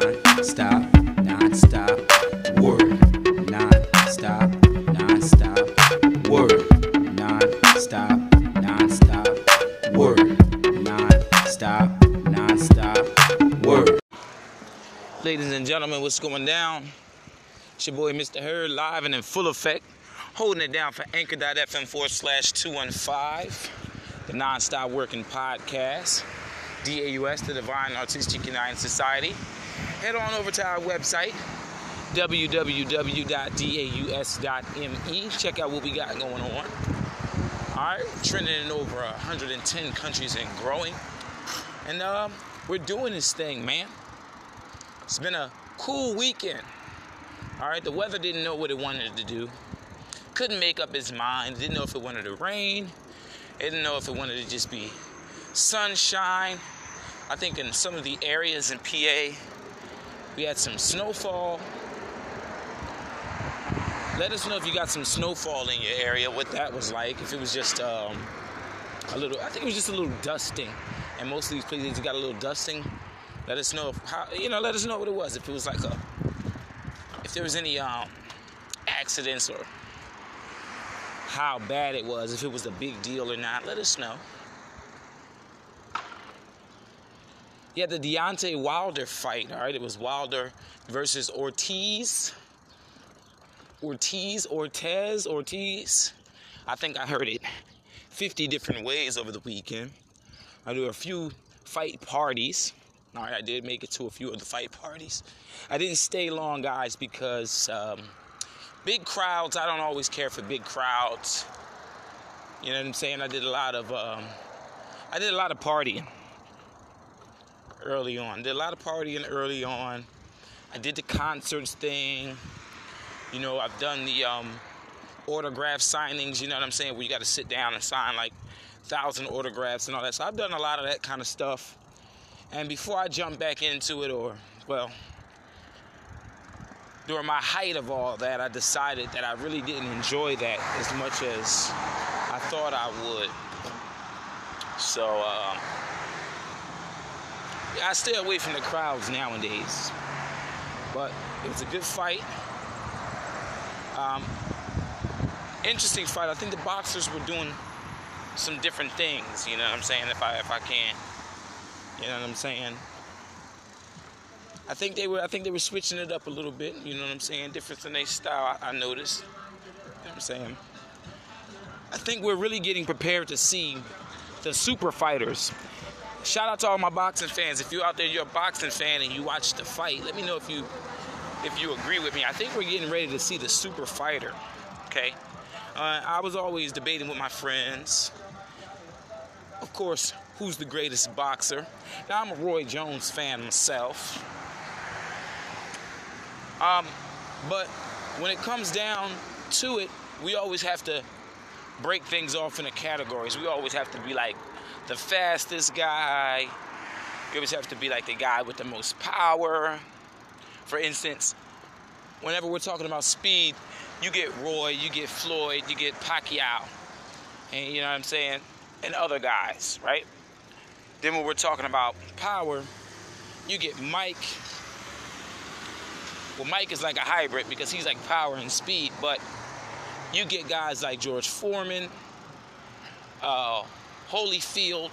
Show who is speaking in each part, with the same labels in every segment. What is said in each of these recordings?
Speaker 1: non-stop, non-stop, word, non-stop, non-stop, word, non-stop, non-stop, word, non-stop, non-stop, word.
Speaker 2: Ladies and gentlemen, what's going down? It's your boy Mr. Herd live and in full effect, holding it down for anchor.fm forward slash 215, the non-stop working podcast, DAUS, the Divine Artistic United Society. Head on over to our website, www.daus.me. Check out what we got going on. All right, trending in over 110 countries and growing. And um, we're doing this thing, man. It's been a cool weekend. All right, the weather didn't know what it wanted to do. Couldn't make up its mind. Didn't know if it wanted to rain. It didn't know if it wanted to just be sunshine. I think in some of the areas in PA, we had some snowfall. Let us know if you got some snowfall in your area, what that was like. If it was just um, a little, I think it was just a little dusting. And most of these places got a little dusting. Let us know if how you know. Let us know what it was. If it was like a, if there was any um, accidents or how bad it was. If it was a big deal or not. Let us know. Yeah, the Deontay Wilder fight. All right, it was Wilder versus Ortiz. Ortiz, Ortez, Ortiz. I think I heard it 50 different ways over the weekend. I do a few fight parties. All right, I did make it to a few of the fight parties. I didn't stay long, guys, because um, big crowds. I don't always care for big crowds. You know what I'm saying? I did a lot of, um, I did a lot of partying early on. Did a lot of partying early on. I did the concerts thing. You know, I've done the um, autograph signings. You know what I'm saying? Where you got to sit down and sign like thousand autographs and all that. So I've done a lot of that kind of stuff. And before I jump back into it, or well, during my height of all that, I decided that I really didn't enjoy that as much as I thought I would. So uh, I stay away from the crowds nowadays. But it was a good fight. Um, interesting fight. I think the boxers were doing some different things. You know what I'm saying? If I if I can, you know what I'm saying. I think they were I think they were switching it up a little bit. You know what I'm saying? Difference in their style. I, I noticed. You know what I'm saying. I think we're really getting prepared to see the super fighters. Shout out to all my boxing fans. If you're out there, you're a boxing fan and you watch the fight, let me know if you if you agree with me. I think we're getting ready to see the super fighter. Okay. Uh, I was always debating with my friends. Of course, who's the greatest boxer? Now I'm a Roy Jones fan myself. Um, but when it comes down to it, we always have to break things off into categories. We always have to be like the fastest guy. We always have to be like the guy with the most power. For instance, whenever we're talking about speed, you get Roy, you get Floyd, you get Pacquiao, and you know what I'm saying, and other guys, right? Then when we're talking about power, you get Mike. Well, Mike is like a hybrid because he's like power and speed, but you get guys like George Foreman, uh, Holyfield,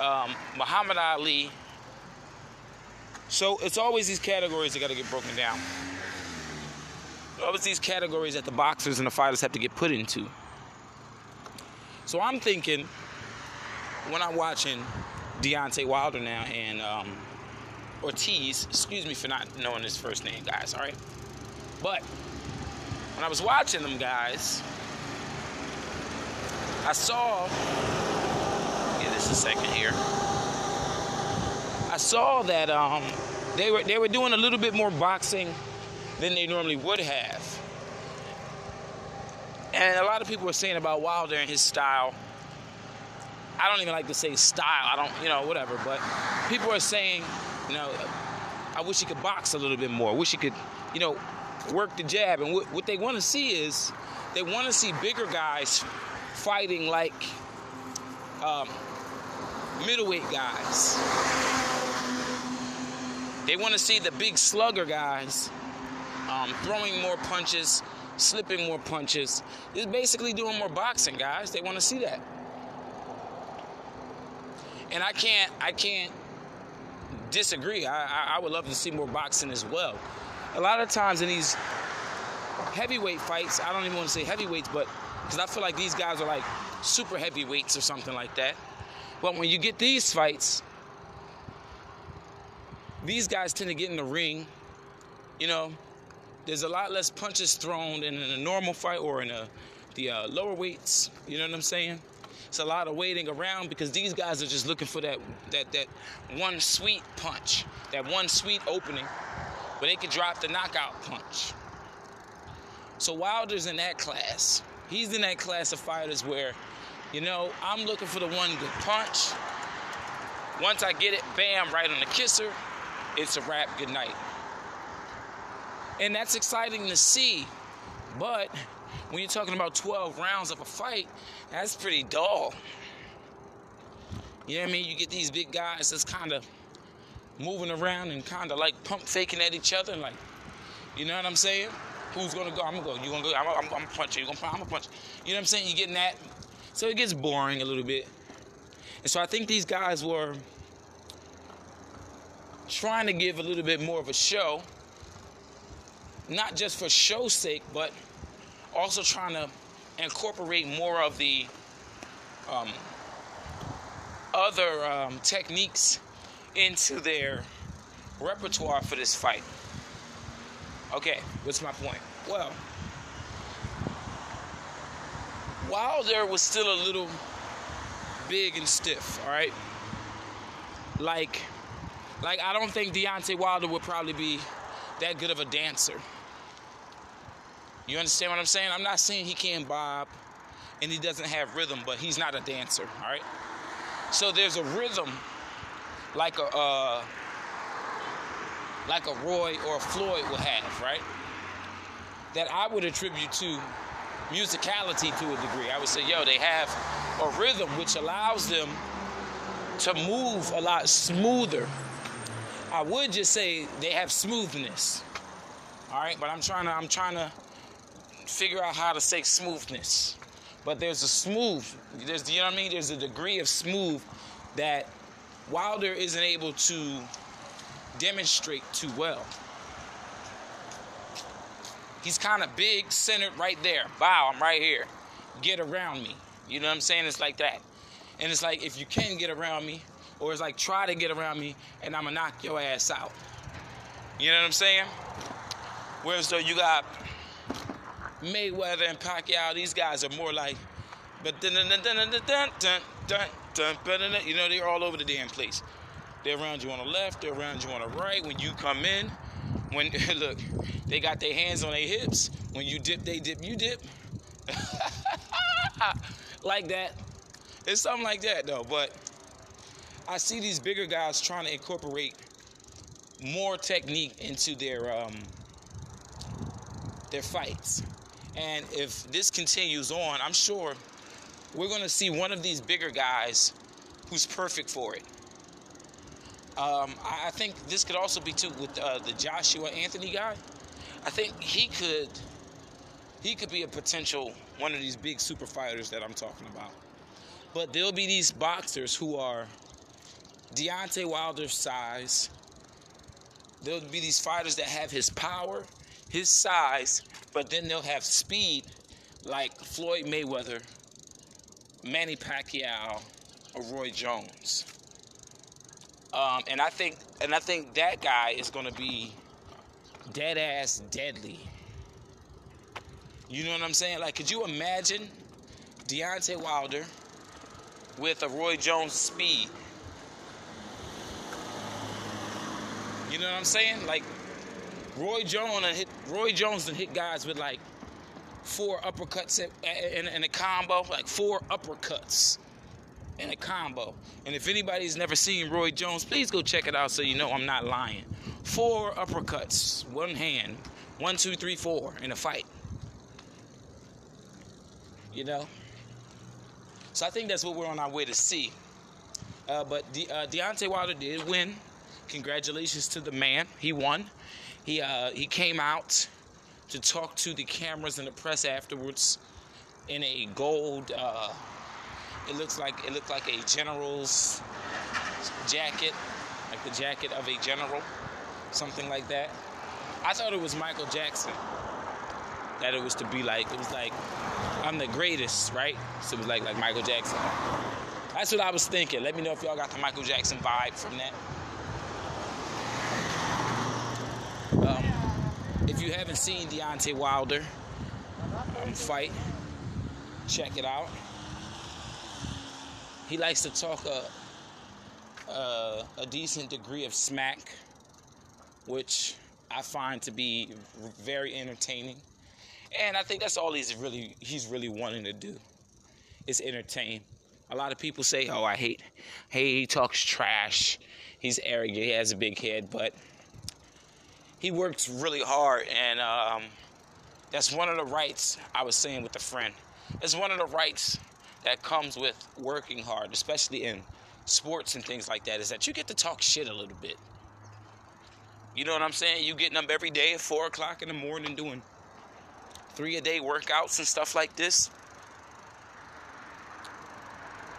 Speaker 2: um, Muhammad Ali. So it's always these categories that got to get broken down. Always these categories that the boxers and the fighters have to get put into. So I'm thinking when I'm watching Deontay Wilder now and um, Ortiz, excuse me for not knowing his first name, guys, all right? But when I was watching them guys, I saw, give this a second here. I saw that um, they were they were doing a little bit more boxing than they normally would have. And a lot of people were saying about Wilder and his style. I don't even like to say style. I don't, you know, whatever. But people are saying, you know, I wish he could box a little bit more. I wish he could, you know, work the jab. And what, what they want to see is they want to see bigger guys fighting like um, middleweight guys. They want to see the big slugger guys um, throwing more punches, slipping more punches. It's basically doing more boxing, guys. They want to see that. And I can't, I can't disagree. I, I, I would love to see more boxing as well. A lot of times in these heavyweight fights, I don't even want to say heavyweights, but because I feel like these guys are like super heavyweights or something like that. But when you get these fights, these guys tend to get in the ring. You know, there's a lot less punches thrown than in a normal fight or in a, the uh, lower weights. You know what I'm saying? It's a lot of waiting around because these guys are just looking for that that that one sweet punch, that one sweet opening, where they could drop the knockout punch. So Wilder's in that class. He's in that class of fighters where, you know, I'm looking for the one good punch. Once I get it, bam, right on the kisser, it's a wrap. Good night. And that's exciting to see. But when you're talking about 12 rounds of a fight, that's pretty dull. You know what I mean? You get these big guys that's kind of moving around and kind of like pump faking at each other, and like, you know what I'm saying? Who's gonna go? I'm gonna go. You gonna go? I'm, I'm, I'm punch you. You gonna punch? I'm gonna punch. You know what I'm saying? You're getting that, so it gets boring a little bit. And so I think these guys were trying to give a little bit more of a show, not just for show's sake, but also trying to incorporate more of the um, other um, techniques into their repertoire for this fight. Okay, what's my point? Well, Wilder was still a little big and stiff, all right? Like, like I don't think Deontay Wilder would probably be that good of a dancer. You understand what I'm saying? I'm not saying he can't bob and he doesn't have rhythm, but he's not a dancer, all right? So there's a rhythm like a uh, like a Roy or a Floyd will have, right? That I would attribute to musicality to a degree. I would say, yo, they have a rhythm which allows them to move a lot smoother. I would just say they have smoothness. All right, but I'm trying to I'm trying to figure out how to say smoothness. But there's a smooth, there's you know what I mean? There's a degree of smooth that Wilder isn't able to demonstrate too well. He's kind of big, centered right there. Wow, I'm right here. Get around me. You know what I'm saying? It's like that. And it's like if you can get around me, or it's like try to get around me, and I'ma knock your ass out. You know what I'm saying? Whereas though you got Mayweather and Pacquiao, these guys are more like, but dun dun dun dun dun dun dun dun dun you know they're all over the damn place. They're around you on the left, they're around you on the right. When you come in, when look, they got their hands on their hips. When you dip, they dip, you dip. like that. It's something like that though. But I see these bigger guys trying to incorporate more technique into their um, their fights. And if this continues on, I'm sure we're going to see one of these bigger guys who's perfect for it. Um, I think this could also be too with uh, the Joshua Anthony guy. I think he could he could be a potential one of these big super fighters that I'm talking about. But there'll be these boxers who are Deontay Wilder's size. There'll be these fighters that have his power, his size, but then they'll have speed like Floyd Mayweather, Manny Pacquiao, or Roy Jones. Um, and I think and I think that guy is to be dead ass deadly. You know what I'm saying? Like, could you imagine Deontay Wilder with a Roy Jones speed? You know what I'm saying? Like, Roy Jones and hit Roy Jones and hit guys with like four uppercuts in a combo, like four uppercuts in a combo. And if anybody's never seen Roy Jones, please go check it out so you know I'm not lying. Four uppercuts, one hand, one, two, three, four in a fight. You know? So I think that's what we're on our way to see. Uh, but De- uh, Deontay Wilder did win congratulations to the man. He won. He uh, he came out to talk to the cameras and the press afterwards in a gold. Uh, it looks like it looked like a general's jacket, like the jacket of a general, something like that. I thought it was Michael Jackson. That it was to be like it was like I'm the greatest, right? So it was like like Michael Jackson. That's what I was thinking. Let me know if y'all got the Michael Jackson vibe from that. Um, if you haven't seen Deontay Wilder um, fight, check it out. He likes to talk a, a, a decent degree of smack, which I find to be very entertaining. And I think that's all he's really he's really wanting to do is entertain. A lot of people say, "Oh, I hate, hey, he talks trash. He's arrogant. He has a big head, but he works really hard, and um, that's one of the rights I was saying with a friend. It's one of the rights that comes with working hard, especially in sports and things like that, is that you get to talk shit a little bit. You know what I'm saying? You getting up every day at four o'clock in the morning doing three a day workouts and stuff like this.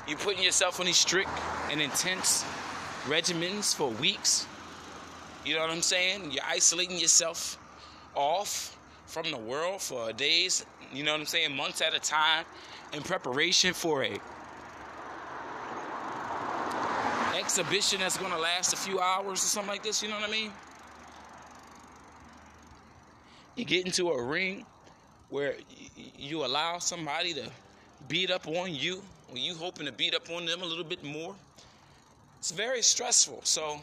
Speaker 2: You putting yourself on these strict and intense regimens for weeks. You know what I'm saying? You're isolating yourself off from the world for days, you know what I'm saying, months at a time in preparation for a exhibition that's going to last a few hours or something like this, you know what I mean? You get into a ring where you allow somebody to beat up on you when you hoping to beat up on them a little bit more. It's very stressful. So,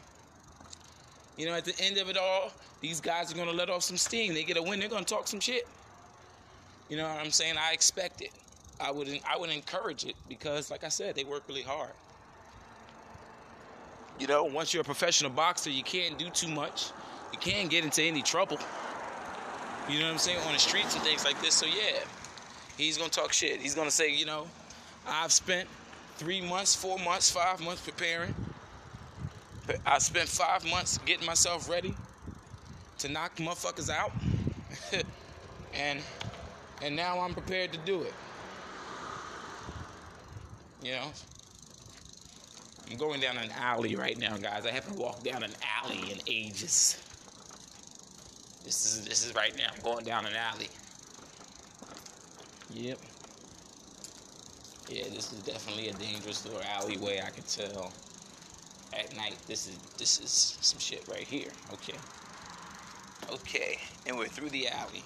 Speaker 2: you know, at the end of it all, these guys are going to let off some steam. They get a win, they're going to talk some shit. You know what I'm saying? I expect it. I would I would encourage it because, like I said, they work really hard. You know, once you're a professional boxer, you can't do too much. You can't get into any trouble. You know what I'm saying? On the streets and things like this. So yeah, he's gonna talk shit. He's gonna say, you know, I've spent three months, four months, five months preparing. I spent five months getting myself ready to knock motherfuckers out. and and now I'm prepared to do it. You know? I'm going down an alley right now, guys. I haven't walked down an alley in ages. This is this is right now. I'm going down an alley. Yep. Yeah, this is definitely a dangerous little alleyway. I can tell. At night, this is this is some shit right here. Okay. Okay, and we're through the alley.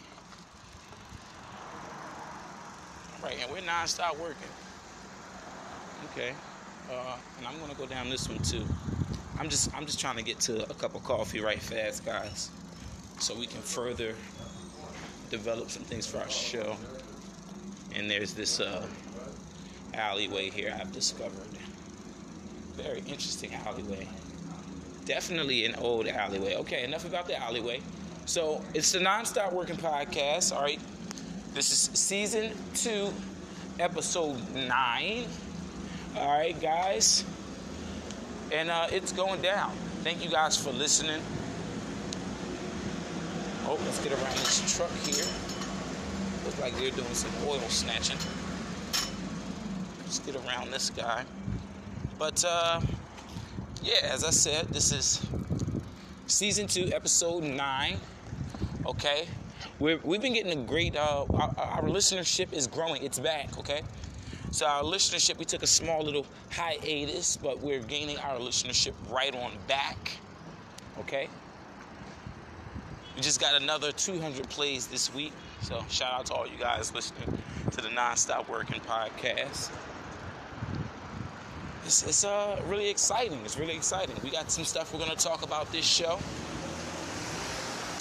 Speaker 2: Right, and we're non-stop working. Okay, uh, and I'm gonna go down this one too. I'm just I'm just trying to get to a cup of coffee right fast, guys, so we can further develop some things for our show. And there's this uh, alleyway here I've discovered. Very interesting alleyway. Definitely an old alleyway. Okay, enough about the alleyway. So it's the Nonstop Working Podcast. All right, this is season two, episode nine. All right, guys, and uh, it's going down. Thank you guys for listening. Oh, let's get around this truck here. Looks like they're doing some oil snatching. Let's get around this guy. But uh, yeah, as I said, this is season two, episode nine. Okay, we have been getting a great. Uh, our, our, listenership is growing. It's back. Okay, so our listenership, we took a small little hiatus, but we're gaining our listenership right on back. Okay. We just got another 200 plays this week. So shout out to all you guys listening to the Nonstop Working podcast it's, it's uh, really exciting. It's really exciting. We got some stuff we're going to talk about this show.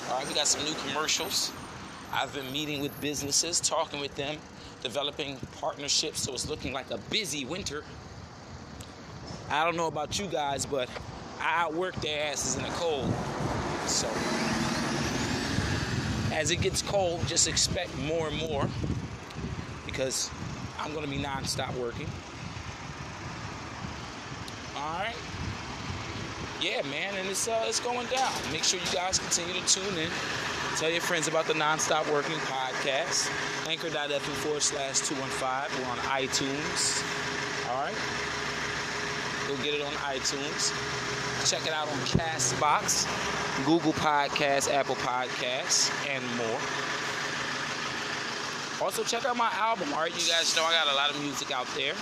Speaker 2: All right, we got some new commercials. I've been meeting with businesses, talking with them, developing partnerships, so it's looking like a busy winter. I don't know about you guys, but I outwork their asses in the cold. So, as it gets cold, just expect more and more because I'm going to be non-stop working. All right. yeah, man, and it's uh, it's going down. Make sure you guys continue to tune in. Tell your friends about the Nonstop Working Podcast. Anchor.fm forward slash 215. We're on iTunes. All right. Go get it on iTunes. Check it out on Castbox, Google Podcasts, Apple Podcasts, and more. Also, check out my album. All right, you guys know I got a lot of music out there.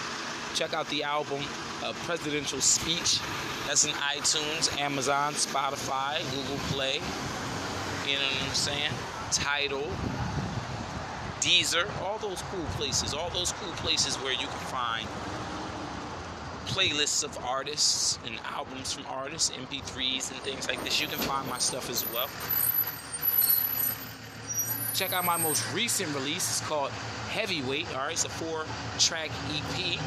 Speaker 2: Check out the album, uh, Presidential Speech. That's in iTunes, Amazon, Spotify, Google Play. You know what I'm saying? Tidal, Deezer, all those cool places. All those cool places where you can find playlists of artists and albums from artists, MP3s and things like this. You can find my stuff as well. Check out my most recent release. It's called Heavyweight. All right, it's a four-track EP.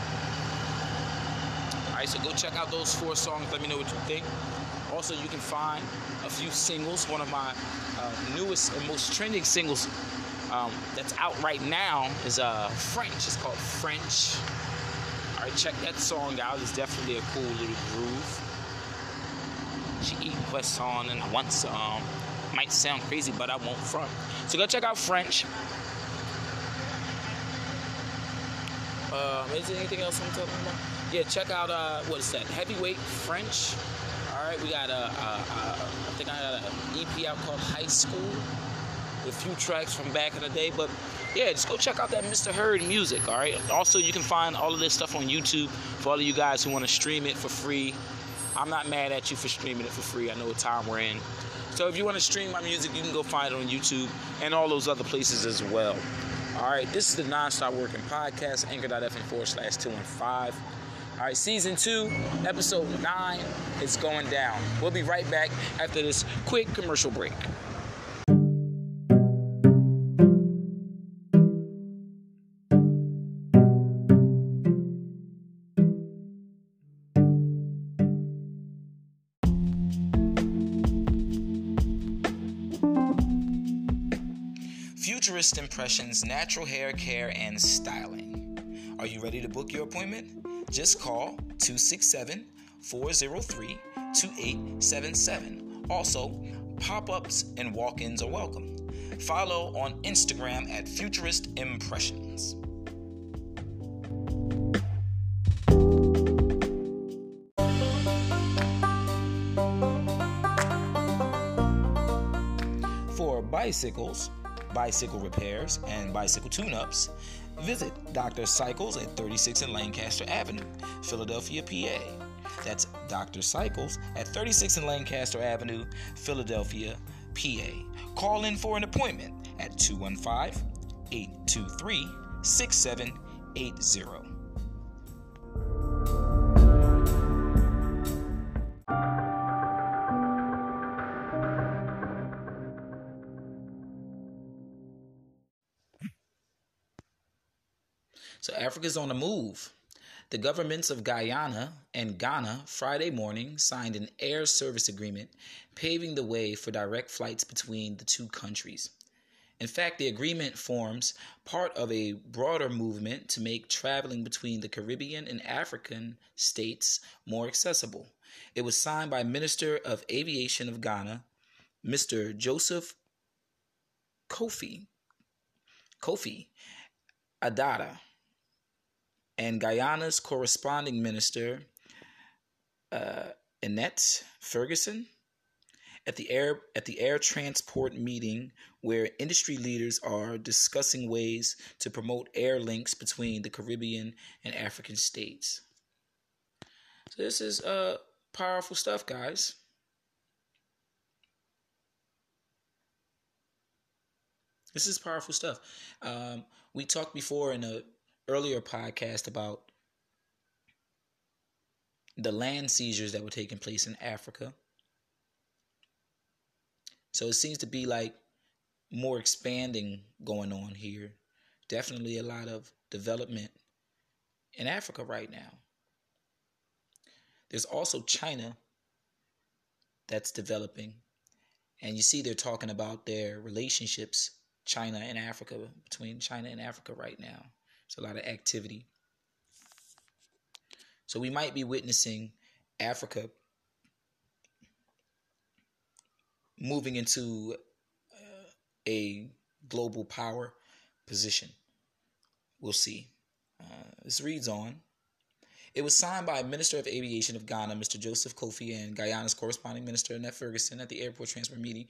Speaker 2: All right, so go check out those four songs. Let me know what you think. Also, you can find a few singles. One of my uh, newest and most trending singles um, that's out right now is uh, French. It's called French. All right, check that song out. It's definitely a cool little groove. She eat croissant and I want some. Might sound crazy, but I won't front. So go check out French. Uh, is there anything else I'm talking about? Yeah, check out uh, what is that? Heavyweight French. All right, we got a, I think I got an EP out called High School a few tracks from back in the day. But yeah, just go check out that Mr. Hurd music. All right. Also, you can find all of this stuff on YouTube for all of you guys who want to stream it for free. I'm not mad at you for streaming it for free. I know what time we're in. So if you want to stream my music, you can go find it on YouTube and all those other places as well. All right, this is the Nonstop Working Podcast, anchor.fm forward slash 215. All right, season two, episode nine is going down. We'll be right back after this quick commercial break. Futurist Impressions Natural Hair Care and Styling. Are you ready to book your appointment? Just call 267 403 2877. Also, pop ups and walk ins are welcome. Follow on Instagram at Futurist Impressions. For bicycles, bicycle repairs, and bicycle tune ups, visit Dr. Cycles at 36 in Lancaster Avenue, Philadelphia, PA. That's Dr. Cycles at 36 in Lancaster Avenue, Philadelphia, PA. Call in for an appointment at 215 823 6780. So Africa's on the move. The governments of Guyana and Ghana Friday morning signed an air service agreement paving the way for direct flights between the two countries. In fact, the agreement forms part of a broader movement to make traveling between the Caribbean and African states more accessible. It was signed by Minister of Aviation of Ghana, Mr. Joseph Kofi Kofi Adada and Guyana's corresponding minister, uh, Annette Ferguson, at the air at the air transport meeting where industry leaders are discussing ways to promote air links between the Caribbean and African states. So this is uh powerful stuff, guys. This is powerful stuff. Um, we talked before in a earlier podcast about the land seizures that were taking place in Africa. So it seems to be like more expanding going on here. Definitely a lot of development in Africa right now. There's also China that's developing. And you see, they're talking about their relationships, China and Africa, between China and Africa right now. It's a lot of activity. So we might be witnessing Africa moving into uh, a global power position. We'll see. Uh, this reads on. It was signed by Minister of Aviation of Ghana, Mr. Joseph Kofi, and Guyana's corresponding minister, Annette Ferguson, at the airport transfer meeting,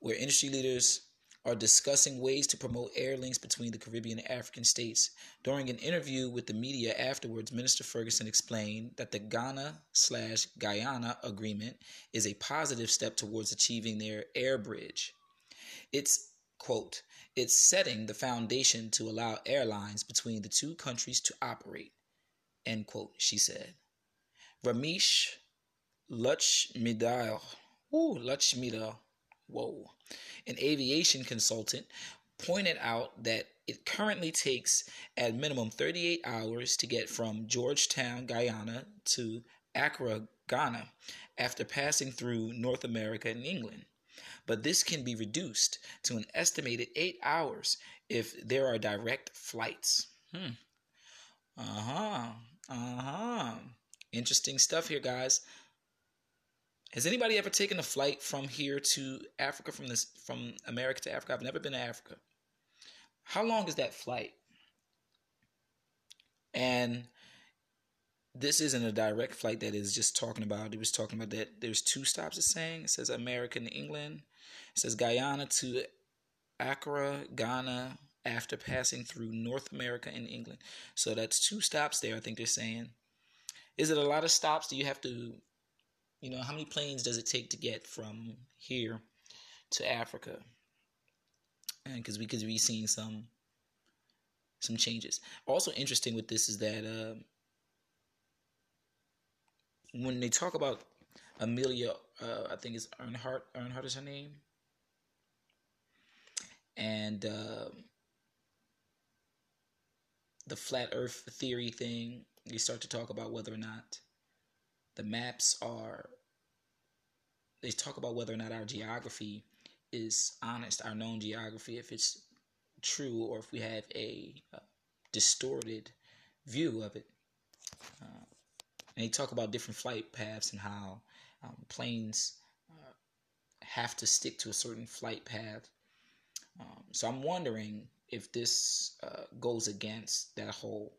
Speaker 2: where industry leaders are discussing ways to promote air links between the Caribbean and African states. During an interview with the media afterwards, Minister Ferguson explained that the Ghana slash Guyana agreement is a positive step towards achieving their air bridge. It's quote, it's setting the foundation to allow airlines between the two countries to operate. End quote, she said. Ramesh Lachmidal, ooh, Lachmidal, whoa, an aviation consultant, pointed out that it currently takes at minimum 38 hours to get from Georgetown, Guyana to Accra, Ghana, after passing through North America and England. But this can be reduced to an estimated eight hours if there are direct flights. Hmm. Uh huh. Uh huh. Interesting stuff here, guys. Has anybody ever taken a flight from here to Africa from this from America to Africa? I've never been to Africa. How long is that flight? And this isn't a direct flight that is just talking about. It was talking about that there's two stops. It's saying it says America and England. It says Guyana to Accra, Ghana, after passing through North America and England. So that's two stops there, I think they're saying. Is it a lot of stops? Do you have to, you know, how many planes does it take to get from here to Africa? And because we could be seeing some some changes. Also interesting with this is that uh, when they talk about Amelia, uh, I think it's Earnhardt. Earnhardt is her name, and uh, the flat Earth theory thing. You start to talk about whether or not the maps are. They talk about whether or not our geography is honest, our known geography, if it's true, or if we have a uh, distorted view of it. Uh, and they talk about different flight paths and how um, planes uh, have to stick to a certain flight path. Um, so I'm wondering if this uh, goes against that whole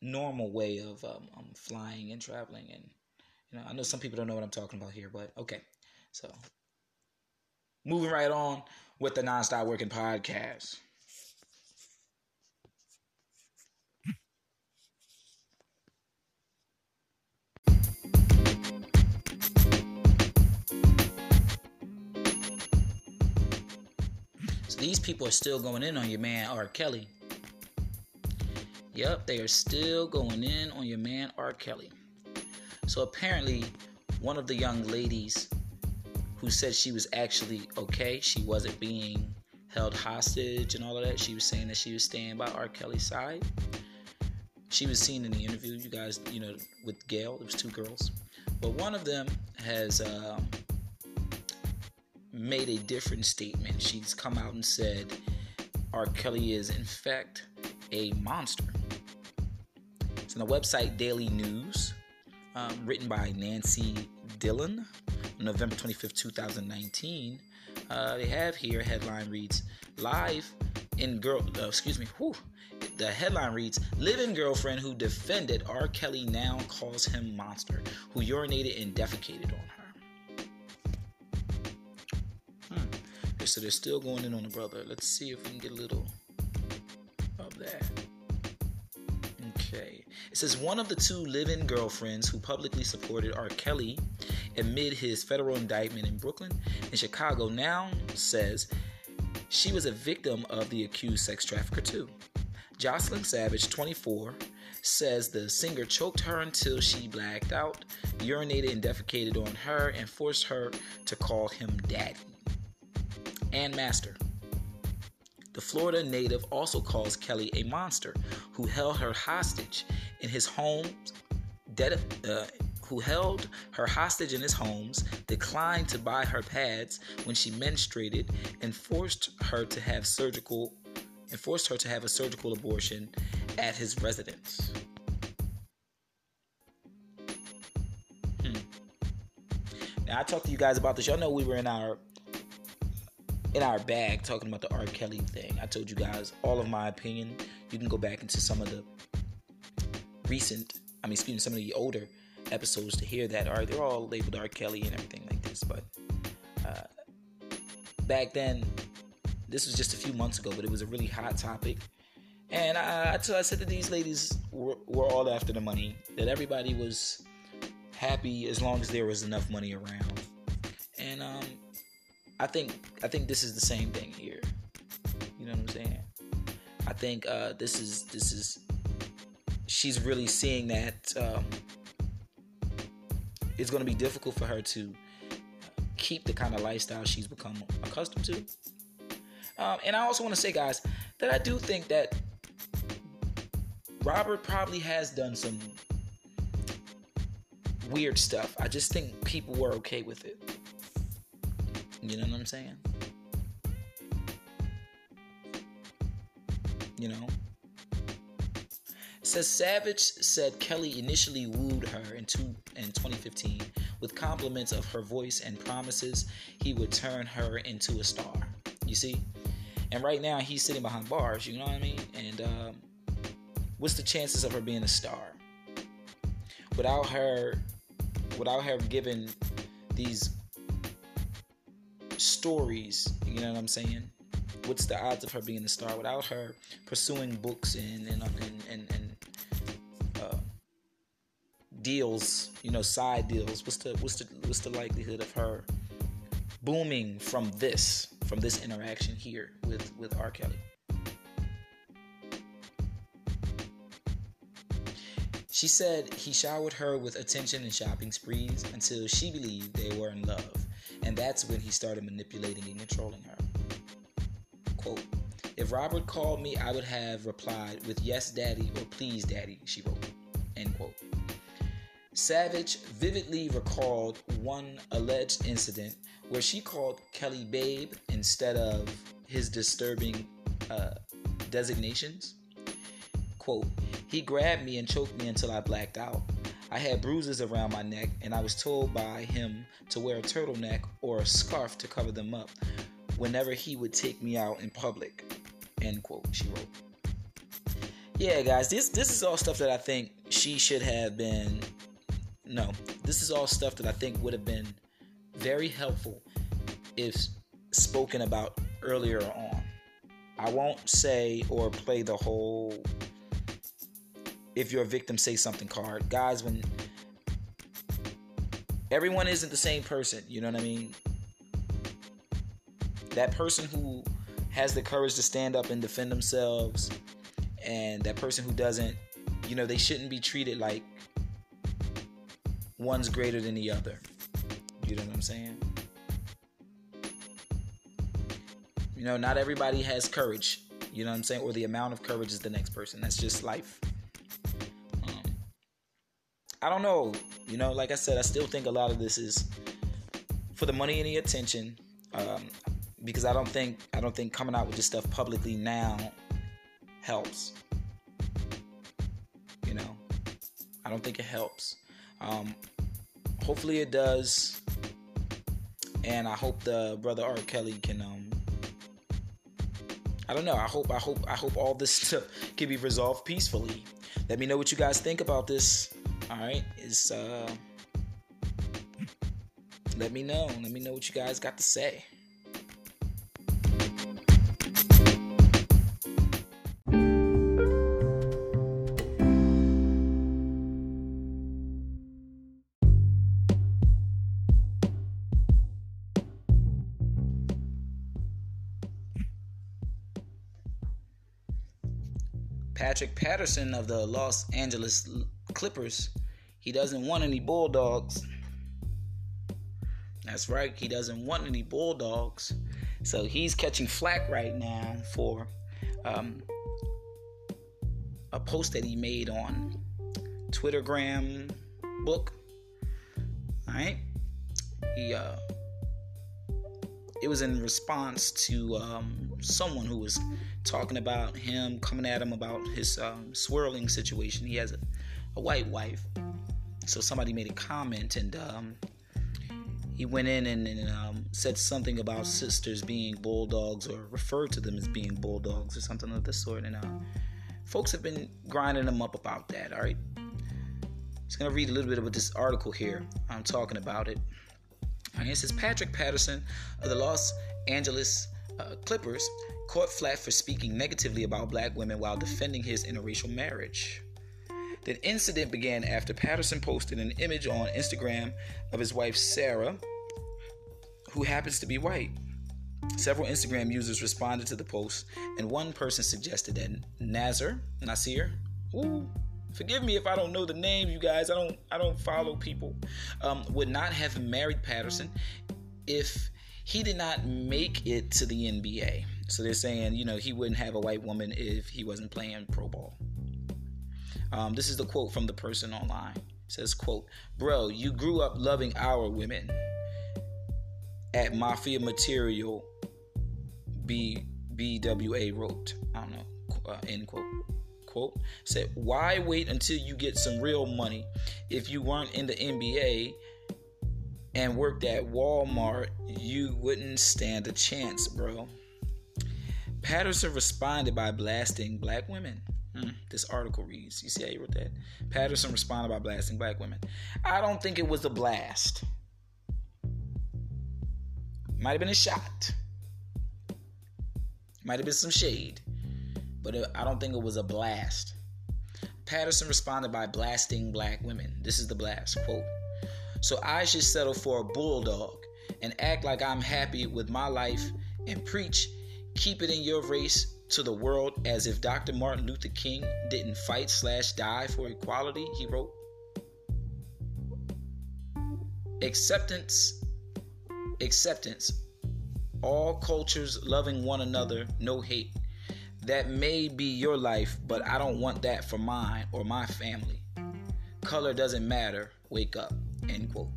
Speaker 2: normal way of um, um, flying and traveling. And you know, I know some people don't know what I'm talking about here, but okay. So moving right on with the nonstop working podcast. So these people are still going in on your man R. Kelly. Yep, they are still going in on your man R. Kelly. So apparently, one of the young ladies who said she was actually okay, she wasn't being held hostage and all of that. She was saying that she was staying by R. Kelly's side. She was seen in the interview, you guys, you know, with Gayle. It was two girls, but one of them has um, made a different statement. She's come out and said R. Kelly is, in fact, a monster. The website Daily News, um, written by Nancy Dillon, November 25th, 2019. Uh, they have here headline reads Live in Girl, uh, excuse me, whew, the headline reads Live-in girlfriend who defended R. Kelly now calls him monster, who urinated and defecated on her. so they're still going in on the brother. Let's see if we can get a little It says one of the two live in girlfriends who publicly supported R. Kelly amid his federal indictment in Brooklyn and Chicago now says she was a victim of the accused sex trafficker, too. Joycelyn Savage, 24, says the singer choked her until she blacked out, urinated and defecated on her, and forced her to call him daddy and master. The Florida native also calls Kelly a monster who held her hostage in his home, uh, who held her hostage in his homes, declined to buy her pads when she menstruated, and forced her to have surgical and forced her to have a surgical abortion at his residence. Now I talked to you guys about this. Y'all know we were in our in our bag talking about the R. Kelly thing. I told you guys all of my opinion. You can go back into some of the recent, I mean, excuse me, some of the older episodes to hear that. Right, they're all labeled R. Kelly and everything like this. But uh, back then, this was just a few months ago, but it was a really hot topic. And I—I said that these ladies were, were all after the money, that everybody was happy as long as there was enough money around. I think I think this is the same thing here. You know what I'm saying? I think uh, this is this is she's really seeing that um, it's going to be difficult for her to keep the kind of lifestyle she's become accustomed to. Um, and I also want to say, guys, that I do think that Robert probably has done some weird stuff. I just think people were okay with it. You know what I'm saying? You know? Says Savage said Kelly initially wooed her in, two, in 2015 with compliments of her voice and promises he would turn her into a star. You see? And right now he's sitting behind bars, you know what I mean? And um, what's the chances of her being a star? Without her without her giving these stories, you know what I'm saying? What's the odds of her being a star without her pursuing books and and and, and, and uh, deals, you know, side deals? What's the what's the what's the likelihood of her booming from this from this interaction here with with R. Kelly? She said he showered her with attention and shopping sprees until she believed they were in love, and that's when he started manipulating and controlling her. Quote, if Robert called me, I would have replied with yes, daddy, or please, daddy, she wrote. End quote. Savage vividly recalled one alleged incident where she called Kelly babe instead of his disturbing uh, designations. Quote, he grabbed me and choked me until I blacked out. I had bruises around my neck, and I was told by him to wear a turtleneck or a scarf to cover them up whenever he would take me out in public. End quote, she wrote. Yeah, guys, this this is all stuff that I think she should have been. No, this is all stuff that I think would have been very helpful if spoken about earlier on. I won't say or play the whole if you're a victim, say something card. Guys, when everyone isn't the same person, you know what I mean? That person who has the courage to stand up and defend themselves, and that person who doesn't, you know, they shouldn't be treated like one's greater than the other. You know what I'm saying? You know, not everybody has courage. You know what I'm saying? Or the amount of courage is the next person. That's just life. I don't know. You know, like I said, I still think a lot of this is for the money and the attention. Um, because I don't think I don't think coming out with this stuff publicly now helps. You know, I don't think it helps. Um, hopefully it does, and I hope the brother R. Kelly can. Um, I don't know. I hope I hope I hope all this stuff can be resolved peacefully. Let me know what you guys think about this. All right, is uh, let me know. Let me know what you guys got to say. Patrick Patterson of the Los Angeles Clippers he doesn't want any Bulldogs. That's right, he doesn't want any Bulldogs. So he's catching flack right now for um, a post that he made on Twittergram book. All right, he uh, it was in response to um, someone who was talking about him coming at him about his um, swirling situation. He has a, a white wife, so somebody made a comment and um, he went in and, and um, said something about sisters being bulldogs or referred to them as being bulldogs or something of this sort. And uh, folks have been grinding them up about that. All right. Just gonna read a little bit of this article here. I'm talking about it. Right, it says Patrick Patterson of the Los Angeles uh, Clippers caught flat for speaking negatively about black women while defending his interracial marriage. The incident began after Patterson posted an image on Instagram of his wife Sarah, who happens to be white. Several Instagram users responded to the post, and one person suggested that Nazar, Nasir, ooh, forgive me if I don't know the name, you guys. I don't I don't follow people. Um, would not have married Patterson if he did not make it to the NBA. So they're saying, you know, he wouldn't have a white woman if he wasn't playing pro ball. Um, this is the quote from the person online. It says, quote, Bro, you grew up loving our women. At Mafia Material, B BWA wrote. I don't know. Uh, end quote. Quote said, Why wait until you get some real money if you weren't in the NBA and worked at Walmart? You wouldn't stand a chance, bro. Patterson responded by blasting black women. Hmm, this article reads. You see how he wrote that? Patterson responded by blasting black women. I don't think it was a blast. Might have been a shot. Might have been some shade. But I don't think it was a blast. Patterson responded by blasting black women. This is the blast. Quote So I should settle for a bulldog and act like I'm happy with my life and preach, keep it in your race to the world as if Dr. Martin Luther King didn't fight slash die for equality, he wrote. Acceptance, acceptance, all cultures loving one another, no hate. That may be your life, but I don't want that for mine or my family. Color doesn't matter, wake up. End quote.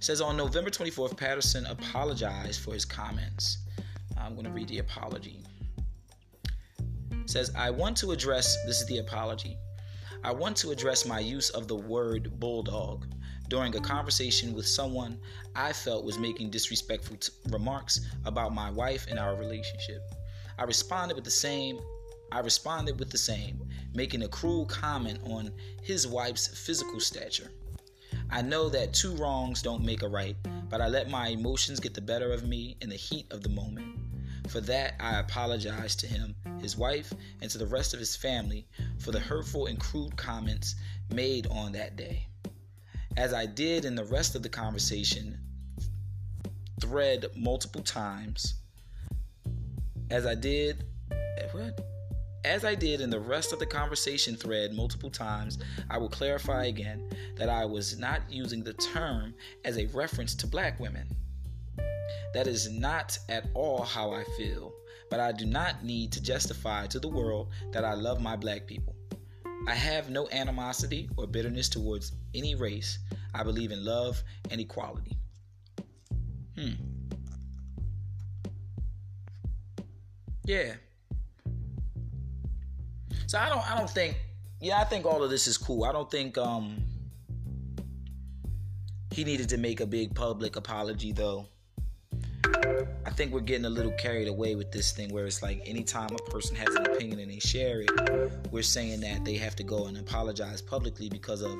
Speaker 2: says on November 24th, Patterson apologized for his comments. I'm going to read the apology. It says, I want to address, this is the apology. I want to address my use of the word bulldog during a conversation with someone I felt was making disrespectful t- remarks about my wife and our relationship. I responded with the same I responded with the same, making a cruel comment on his wife's physical stature. I know that two wrongs don't make a right, but I let my emotions get the better of me in the heat of the moment. For that, I apologize to him, his wife, and to the rest of his family for the hurtful and crude comments made on that day. As I did in the rest of the conversation thread multiple times, as I did, eh, what? As I did in the rest of the conversation thread multiple times, I will clarify again that I was not using the term as a reference to black women. That is not at all how I feel, but I do not need to justify to the world that I love my black people. I have no animosity or bitterness towards any race. I believe in love and equality. Hmm. Yeah. So I don't I don't think yeah, I think all of this is cool. I don't think um he needed to make a big public apology though. I think we're getting a little carried away with this thing where it's like anytime a person has an opinion and they share it, we're saying that they have to go and apologize publicly because of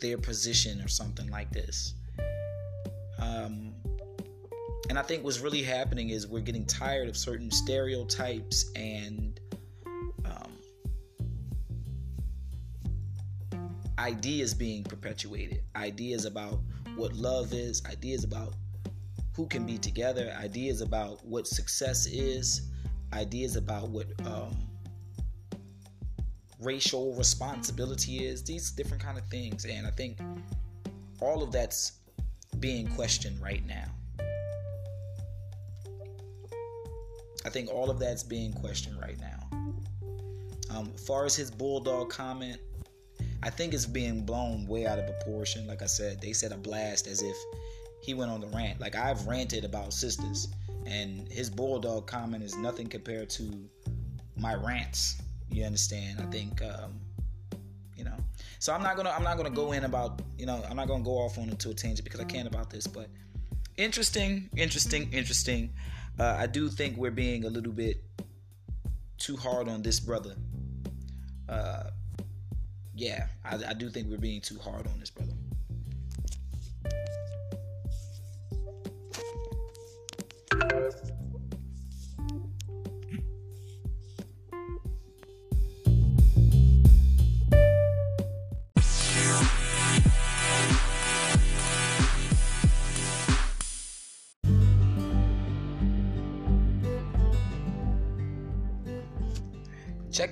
Speaker 2: their position or something like this. Um, and I think what's really happening is we're getting tired of certain stereotypes and um, ideas being perpetuated. Ideas about what love is, ideas about who can be together, ideas about what success is, ideas about what um, racial responsibility is, these different kind of things. And I think all of that's being questioned right now. I think all of that's being questioned right now. Um, as far as his bulldog comment, I think it's being blown way out of proportion. Like I said, they said a blast as if he went on the rant. Like I've ranted about sisters, and his bulldog comment is nothing compared to my rants. You understand? I think, um, you know, So I'm not gonna I'm not gonna go in about you know I'm not gonna go off on into a tangent because I can't about this, but interesting, interesting, interesting. Uh, I do think we're being a little bit too hard on this brother. Uh, yeah, I, I do think we're being too hard on this brother.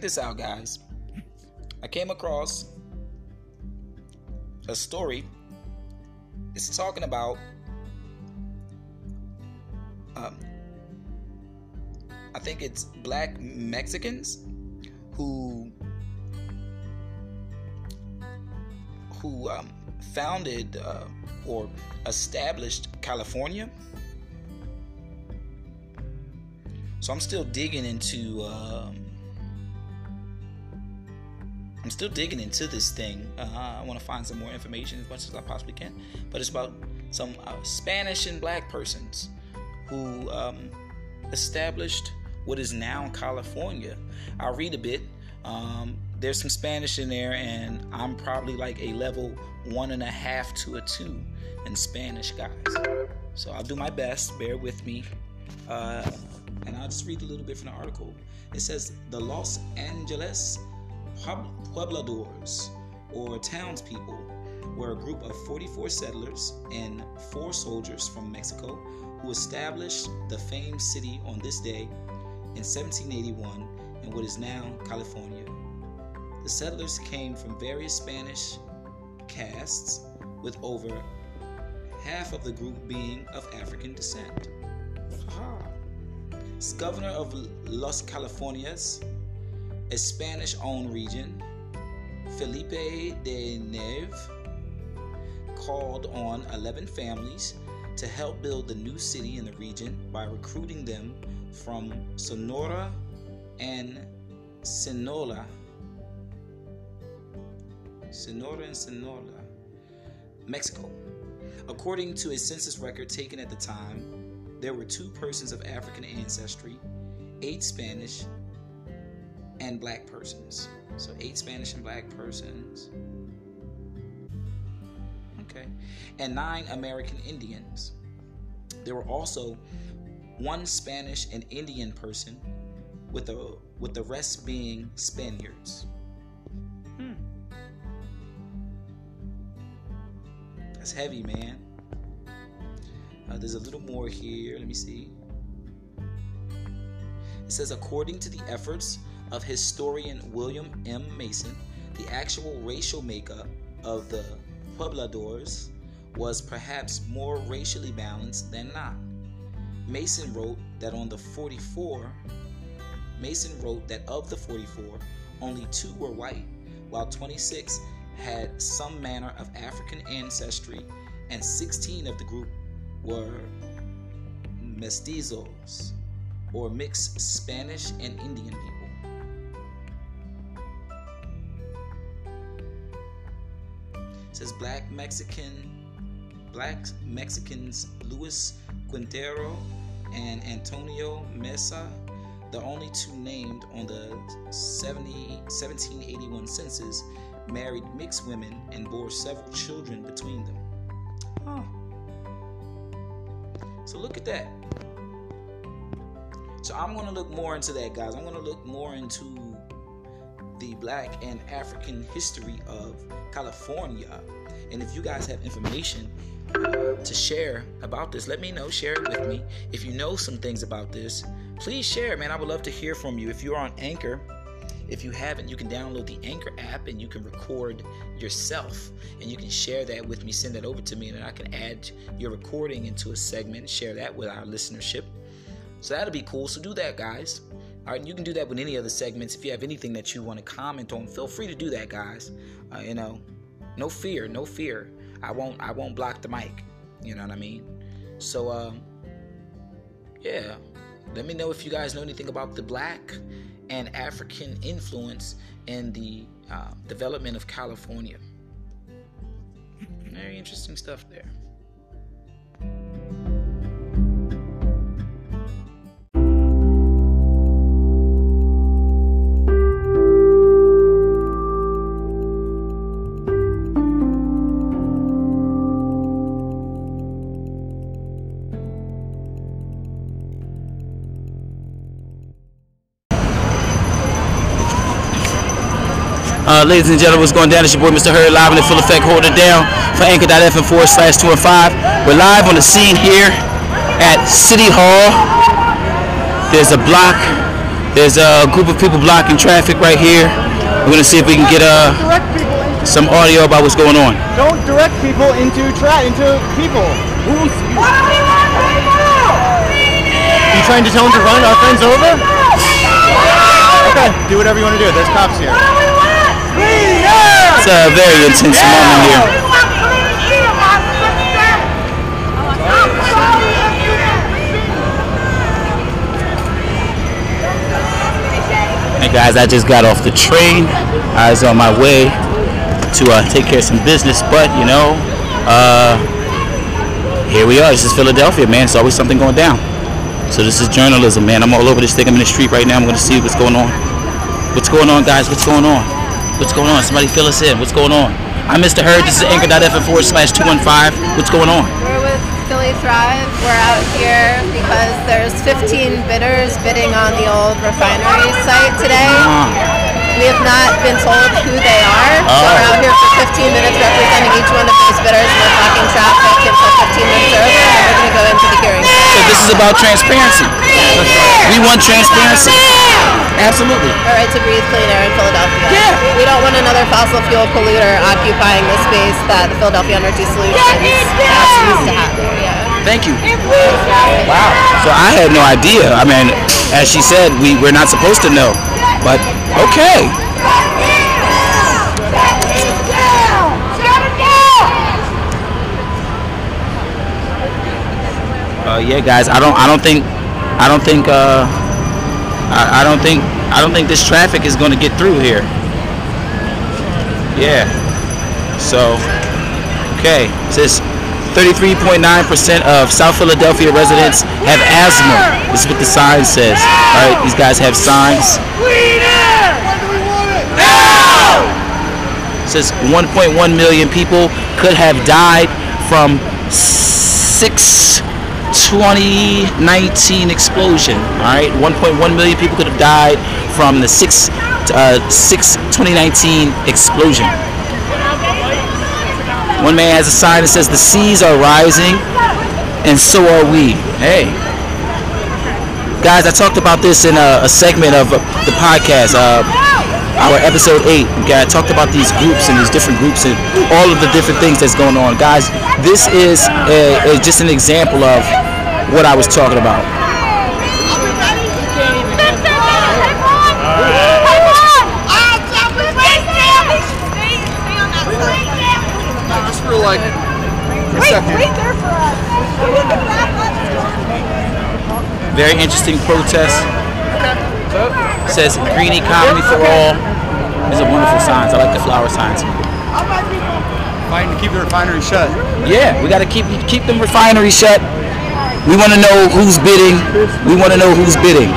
Speaker 2: This out, guys. I came across a story. It's talking about um, I think it's black Mexicans who who um, founded uh, or established California. So I'm still digging into um, I'm still digging into this thing. Uh, I want to find some more information as much as I possibly can. But it's about some uh, Spanish and black persons who um, established what is now California. I'll read a bit. Um, there's some Spanish in there, and I'm probably like a level one and a half to a two in Spanish, guys. So I'll do my best. Bear with me. Uh, and I'll just read a little bit from the article. It says the Los Angeles Puebladores, or townspeople, were a group of 44 settlers and four soldiers from Mexico who established the famed city on this day in 1781 in what is now California. The settlers came from various Spanish castes, with over half of the group being of African descent. As governor of Los Californias, a Spanish owned region, Felipe de Neve called on 11 families to help build the new city in the region by recruiting them from Sonora and Sinaloa. Sonora and Sinaloa, Mexico. According to a census record taken at the time, there were two persons of African ancestry, eight Spanish, and black persons. So, eight Spanish and black persons. Okay. And nine American Indians. There were also one Spanish and Indian person, with the with the rest being Spaniards. Hmm. That's heavy, man. Uh, there's a little more here. Let me see. It says, according to the efforts of historian William M. Mason, the actual racial makeup of the Puebladores was perhaps more racially balanced than not. Mason wrote that on the 44, Mason wrote that of the 44, only two were white, while 26 had some manner of African ancestry, and 16 of the group were mestizos, or mixed Spanish and Indian people. Black Mexican, black Mexicans Luis Quintero and Antonio Mesa, the only two named on the 70, 1781 census, married mixed women and bore several children between them. Huh. So look at that. So I'm going to look more into that, guys. I'm going to look more into the black and African history of California. And if you guys have information uh, to share about this, let me know. Share it with me. If you know some things about this, please share, man. I would love to hear from you. If you're on Anchor, if you haven't, you can download the Anchor app and you can record yourself and you can share that with me. Send that over to me, and I can add your recording into a segment share that with our listenership. So that'll be cool. So do that, guys. All right, you can do that with any other segments. If you have anything that you want to comment on, feel free to do that, guys. Uh, you know, no fear, no fear. I won't, I won't block the mic. You know what I mean? So, um, yeah. Let me know if you guys know anything about the black
Speaker 3: and African influence in the uh, development of California. Very interesting stuff there.
Speaker 2: Uh, ladies and gentlemen, what's going down? It's your boy Mr. Hurd live in the full effect. Hold it down for anchor.fm forward slash 2 and 5. We're live on the scene here at City Hall. There's a block, there's a group of people blocking traffic right here. We're going to see if we can get uh,
Speaker 4: direct people into
Speaker 2: some audio about what's going on.
Speaker 4: don't direct people into tra- into people. Who's you trying to tell them to run our friends over? Okay, do whatever you want to do. There's cops here.
Speaker 2: It's a very intense moment here. Hey guys, I just got off the train. I was on my way to uh, take care of some business, but you know, uh, here we are. This is Philadelphia, man. It's always something going down. So this is journalism, man. I'm all over this thing. I'm in the street right now. I'm going to see what's going on. What's going on, guys? What's going on? What's going on? Somebody fill us in. What's going on? I'm Mr. Hurd. This is anchor.fm forward slash 215. What's going on?
Speaker 5: We're with Philly Thrive. We're out here because there's 15 bidders bidding on the old refinery site today. Uh-huh. We have not been told who they are, so we're out here for 15 minutes representing each one of those bidders. We're blocking traffic until 15 minutes are over, and then we're going to go into the hearing.
Speaker 2: So this is about transparency. We want transparency. Absolutely.
Speaker 5: Our right to breathe clean air in Philadelphia.
Speaker 2: Yeah.
Speaker 5: We don't want another fossil fuel polluter occupying the space that the Philadelphia Energy Solutions used to have there. Yeah.
Speaker 2: Thank you. Wow. So I had no idea. I mean, as she said, we, we're not supposed to know. But okay. Uh, yeah, guys. I don't. I don't think. I don't think. Uh, I, I don't think. I don't think this traffic is going to get through here. Yeah. So. Okay. It says 33.9% of South Philadelphia residents have asthma. This is what the sign says. All right. These guys have signs. It says 1.1 million people could have died from 6 2019 explosion. All right, 1.1 million people could have died from the 6 uh, 6 2019 explosion. One man has a sign that says the seas are rising and so are we. Hey. Guys, I talked about this in a, a segment of the podcast. Uh, our episode 8 okay, I talked about these groups and these different groups and all of the different things that's going on. Guys this is a, a- just an example of what I was talking about.
Speaker 4: Just for
Speaker 2: very interesting protest. Says green economy for all these are wonderful signs. I like the flower signs.
Speaker 4: Fighting to keep the refinery shut.
Speaker 2: yeah we got to keep keep them refinery shut. We want to know who's bidding. We want to know who's bidding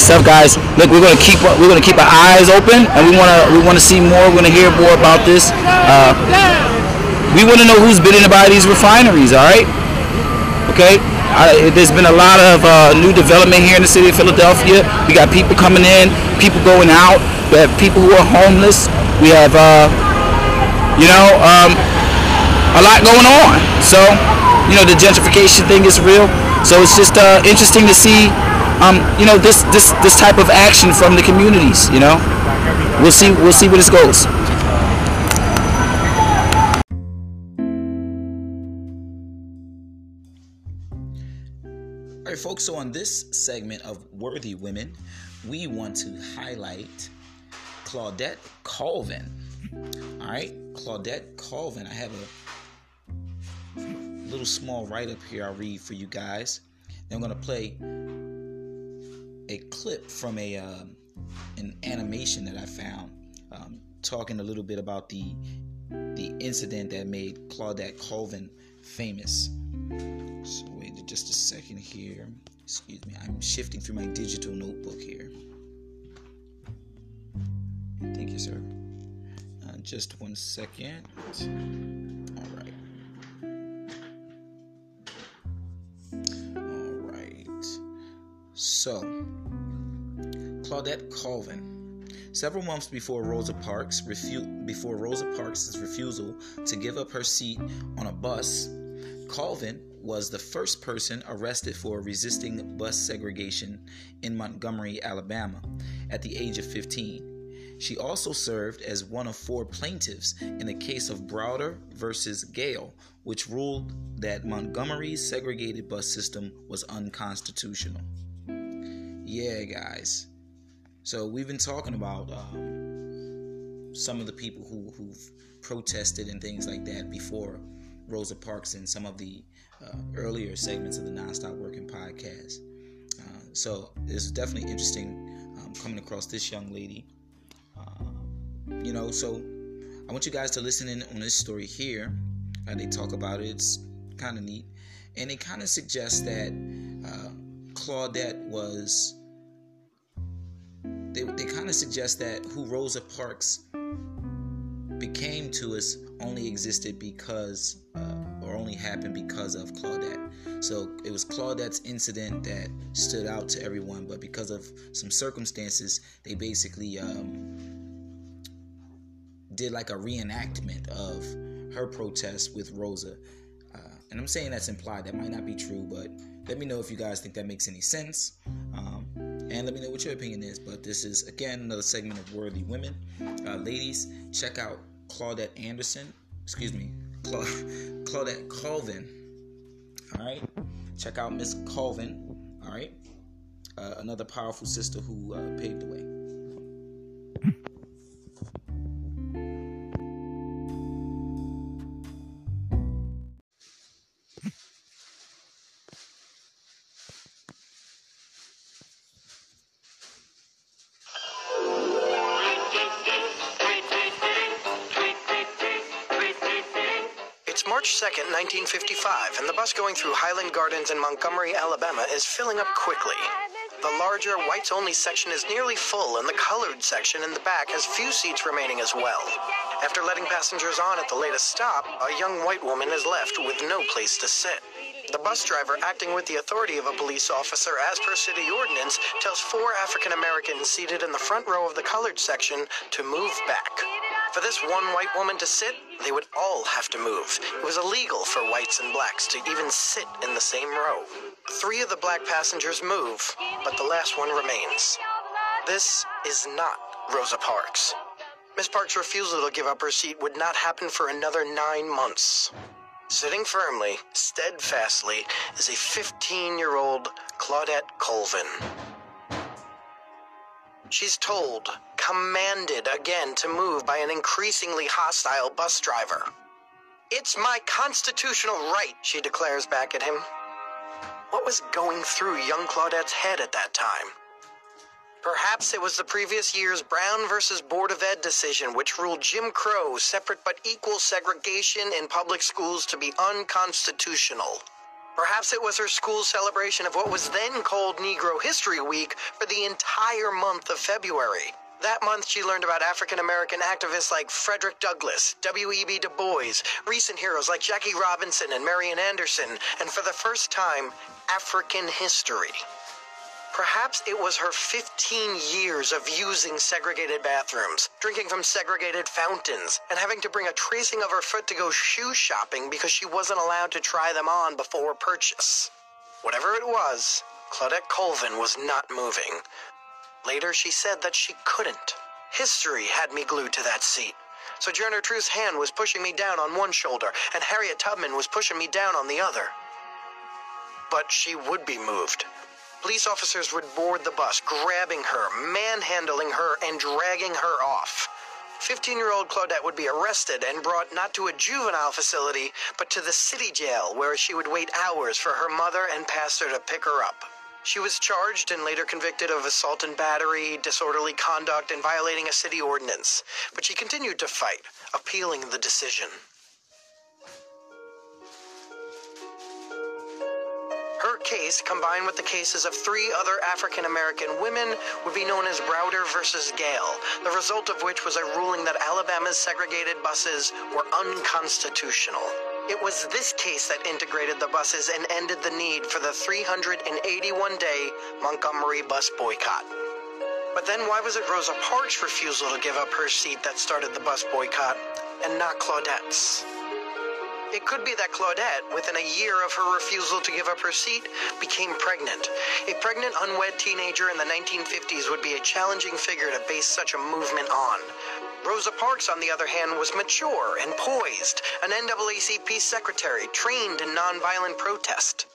Speaker 6: Stuff, guys. Look, we're gonna keep we're gonna keep our eyes open, and we wanna we wanna see more. We're gonna hear more about this. Uh, we want to know who's bidding to buy these refineries. All right. Okay. I, there's been a lot of uh, new development here in the city of Philadelphia. We got people coming in, people going out. We have people who are homeless. We have, uh, you know, um, a lot going on. So, you know, the gentrification thing is real. So it's just uh, interesting to see, um, you know, this this this type of action from the communities. You know, we'll see we'll see where this goes.
Speaker 2: All right, folks. So on this segment of Worthy Women, we want to highlight Claudette Colvin. All right, Claudette Colvin. I have a little small write-up here. I'll read for you guys. Then I'm gonna play a clip from a um, an animation that I found, um, talking a little bit about the the incident that made Claudette Colvin famous. So wait just a second here. Excuse me. I'm shifting through my digital notebook here. Thank you, sir. Uh, just one second. All right. So, Claudette Colvin. Several months before Rosa Parks refu- before Rosa Parks' refusal to give up her seat on a bus, Colvin was the first person arrested for resisting bus segregation in Montgomery, Alabama, at the age of 15. She also served as one of four plaintiffs in the case of Browder versus Gayle, which ruled that Montgomery's segregated bus system was unconstitutional. Yeah, guys. So we've been talking about um, some of the people who, who've protested and things like that before Rosa Parks in some of the uh, earlier segments of the Nonstop Working podcast. Uh, so it's definitely interesting um, coming across this young lady. Uh, you know, so I want you guys to listen in on this story here. Uh, they talk about it. It's kind of neat, and it kind of suggests that uh, Claudette was. They, they kind of suggest that who Rosa Parks became to us only existed because, uh, or only happened because of Claudette. So it was Claudette's incident that stood out to everyone, but because of some circumstances, they basically um, did like a reenactment of her protest with Rosa. Uh, and I'm saying that's implied. That might not be true, but let me know if you guys think that makes any sense. Um, and let me know what your opinion is. But this is, again, another segment of Worthy Women. Uh, ladies, check out Claudette Anderson. Excuse me, Cla- Claudette Colvin. All right. Check out Miss Colvin. All right. Uh, another powerful sister who uh, paved the way.
Speaker 7: 1955, and the bus going through Highland Gardens in Montgomery, Alabama is filling up quickly. The larger whites only section is nearly full, and the colored section in the back has few seats remaining as well. After letting passengers on at the latest stop, a young white woman is left with no place to sit. The bus driver, acting with the authority of a police officer as per city ordinance, tells four African Americans seated in the front row of the colored section to move back. For this one white woman to sit, they would all have to move. It was illegal for whites and blacks to even sit in the same row. Three of the black passengers move, but the last one remains. This is not Rosa Parks. Miss Parks' refusal to give up her seat would not happen for another nine months. Sitting firmly, steadfastly, is a 15 year old Claudette Colvin. She's told, commanded again to move by an increasingly hostile bus driver. It's my constitutional right, she declares back at him. What was going through young Claudette's head at that time? Perhaps it was the previous year's Brown versus Board of Ed decision which ruled Jim Crow separate but equal segregation in public schools to be unconstitutional. Perhaps it was her school's celebration of what was then called Negro History Week for the entire month of February. That month, she learned about African American activists like Frederick Douglass, W.E.B. Du Bois, recent heroes like Jackie Robinson and Marian Anderson, and for the first time, African history. Perhaps it was her 15 years of using segregated bathrooms, drinking from segregated fountains, and having to bring a tracing of her foot to go shoe shopping because she wasn't allowed to try them on before purchase. Whatever it was, Claudette Colvin was not moving. Later, she said that she couldn't. History had me glued to that seat. Sojourner Truth's hand was pushing me down on one shoulder, and Harriet Tubman was pushing me down on the other. But she would be moved. Police officers would board the bus, grabbing her, manhandling her, and dragging her off. 15 year old Claudette would be arrested and brought not to a juvenile facility, but to the city jail, where she would wait hours for her mother and pastor to pick her up. She was charged and later convicted of assault and battery, disorderly conduct, and violating a city ordinance. But she continued to fight, appealing the decision. Her case, combined with the cases of three other African American women, would be known as Browder versus Gayle, the result of which was a ruling that Alabama's segregated buses were unconstitutional. It was this case that integrated the buses and ended the need for the 381 day Montgomery bus boycott. But then why was it Rosa Parks' refusal to give up her seat that started the bus boycott and not Claudette's? It could be that Claudette, within a year of her refusal to give up her seat, became pregnant. A pregnant, unwed teenager in the 1950s would be a challenging figure to base such a movement on. Rosa Parks, on the other hand, was mature and poised, an NAACP secretary trained in nonviolent protest.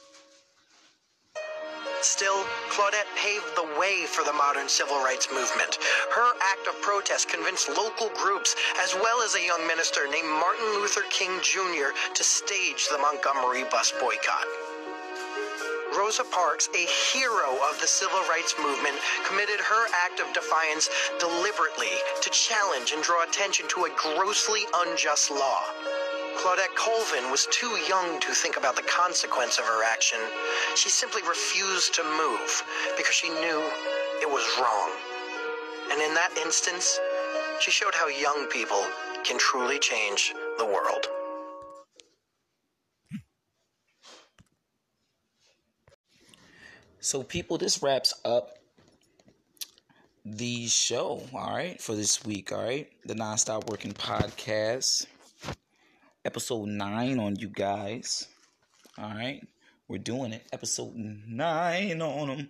Speaker 7: Still, Claudette paved the way for the modern civil rights movement. Her act of protest convinced local groups, as well as a young minister named Martin Luther King Jr., to stage the Montgomery bus boycott. Rosa Parks, a hero of the civil rights movement, committed her act of defiance deliberately to challenge and draw attention to a grossly unjust law. Claudette Colvin was too young to think about the consequence of her action. She simply refused to move because she knew it was wrong. And in that instance, she showed how young people can truly change the world.
Speaker 2: So, people, this wraps up the show, all right, for this week, all right? The Nonstop Working Podcast, episode nine on you guys, all right? We're doing it, episode nine on them.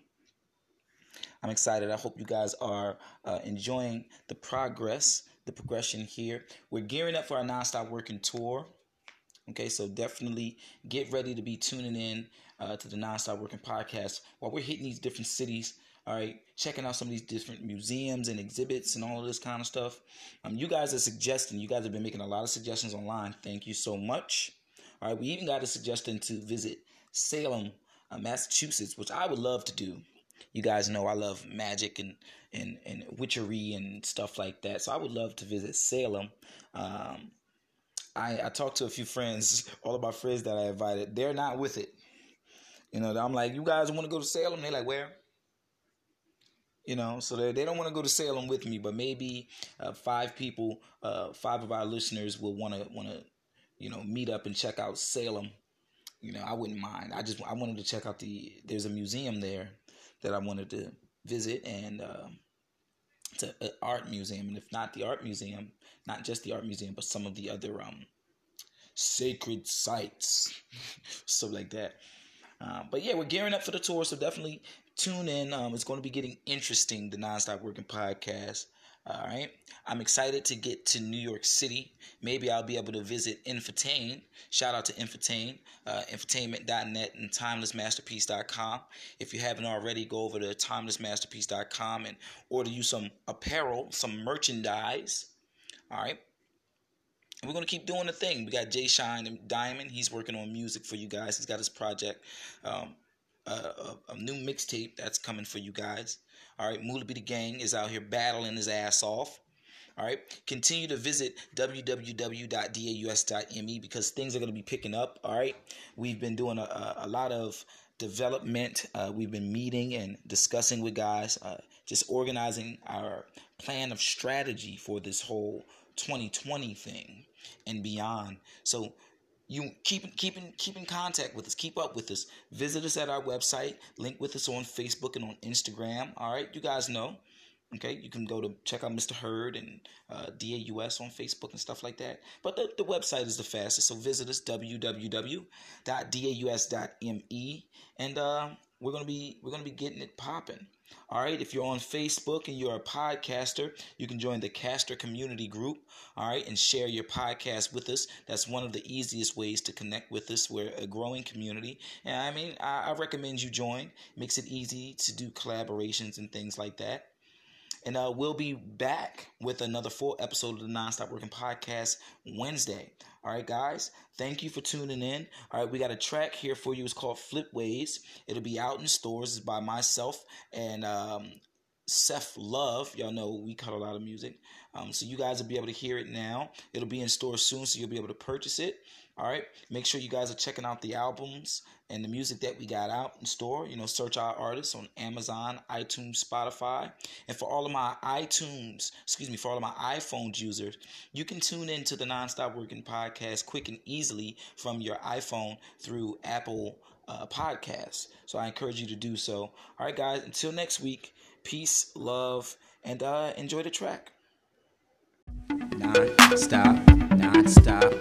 Speaker 2: I'm excited. I hope you guys are uh, enjoying the progress, the progression here. We're gearing up for our Nonstop Working Tour. Okay, so definitely get ready to be tuning in uh, to the Nonstop Working Podcast while we're hitting these different cities. All right, checking out some of these different museums and exhibits and all of this kind of stuff. Um, you guys are suggesting. You guys have been making a lot of suggestions online. Thank you so much. All right, we even got a suggestion to visit Salem, uh, Massachusetts, which I would love to do. You guys know I love magic and and and witchery and stuff like that. So I would love to visit Salem. Um, I, I talked to a few friends, all of my friends that I invited. They're not with it. You know, I'm like, you guys want to go to Salem? They're like, where? You know, so they, they don't want to go to Salem with me, but maybe uh, five people, uh, five of our listeners will want to want to, you know, meet up and check out Salem. You know, I wouldn't mind. I just I wanted to check out the. There's a museum there that I wanted to visit, and uh, it's an art museum. And if not the art museum, not just the art museum, but some of the other um sacred sites, stuff like that. Uh, but yeah, we're gearing up for the tour, so definitely tune in. Um, it's going to be getting interesting. The Nonstop Working Podcast. All right. I'm excited to get to New York City. Maybe I'll be able to visit Infotain. Shout out to Infotain, uh, infotainment.net and timelessmasterpiece.com. If you haven't already, go over to timelessmasterpiece.com and order you some apparel, some merchandise. All right. And we're going to keep doing the thing. We got Jay Shine and Diamond. He's working on music for you guys. He's got his project, um, a, a, new mixtape that's coming for you guys. All right, Moolah Be the Gang is out here battling his ass off. All right, continue to visit www.daus.me because things are going to be picking up. All right, we've been doing a, a lot of development. Uh, we've been meeting and discussing with guys, uh, just organizing our plan of strategy for this whole 2020 thing and beyond. So you keep keep in keep in contact with us. Keep up with us. Visit us at our website. Link with us on facebook and on instagram. All right? You guys know. Okay? You can go to check out mr hurd and uh, daus on facebook and stuff like that. But the, the website is the fastest. So visit us www.daus.me and uh, we're gonna be we're gonna be getting it popping all right, if you're on Facebook and you're a podcaster, you can join the Caster Community Group. All right, and share your podcast with us. That's one of the easiest ways to connect with us. We're a growing community, and I mean, I, I recommend you join. makes it easy to do collaborations and things like that. And uh, we'll be back with another full episode of the Nonstop Working Podcast Wednesday. All right, guys. Thank you for tuning in. All right, we got a track here for you. It's called Flip Ways. It'll be out in stores. It's by myself and um, Seth Love. Y'all know we cut a lot of music. Um, so you guys will be able to hear it now. It'll be in stores soon, so you'll be able to purchase it. All right. Make sure you guys are checking out the albums and the music that we got out in store. You know, search our artists on Amazon, iTunes, Spotify. And for all of my iTunes, excuse me, for all of my iPhone users, you can tune into the Nonstop Working Podcast quick and easily from your iPhone through Apple uh, Podcasts. So I encourage you to do so. All right, guys. Until next week, peace, love, and uh, enjoy the track.
Speaker 1: Non-stop, non-stop,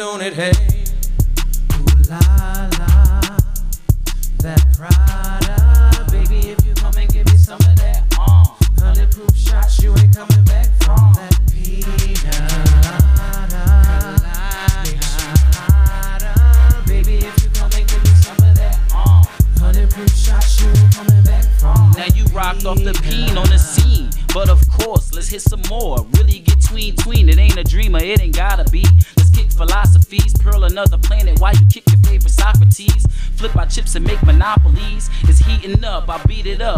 Speaker 8: on it. Hey, it
Speaker 2: up,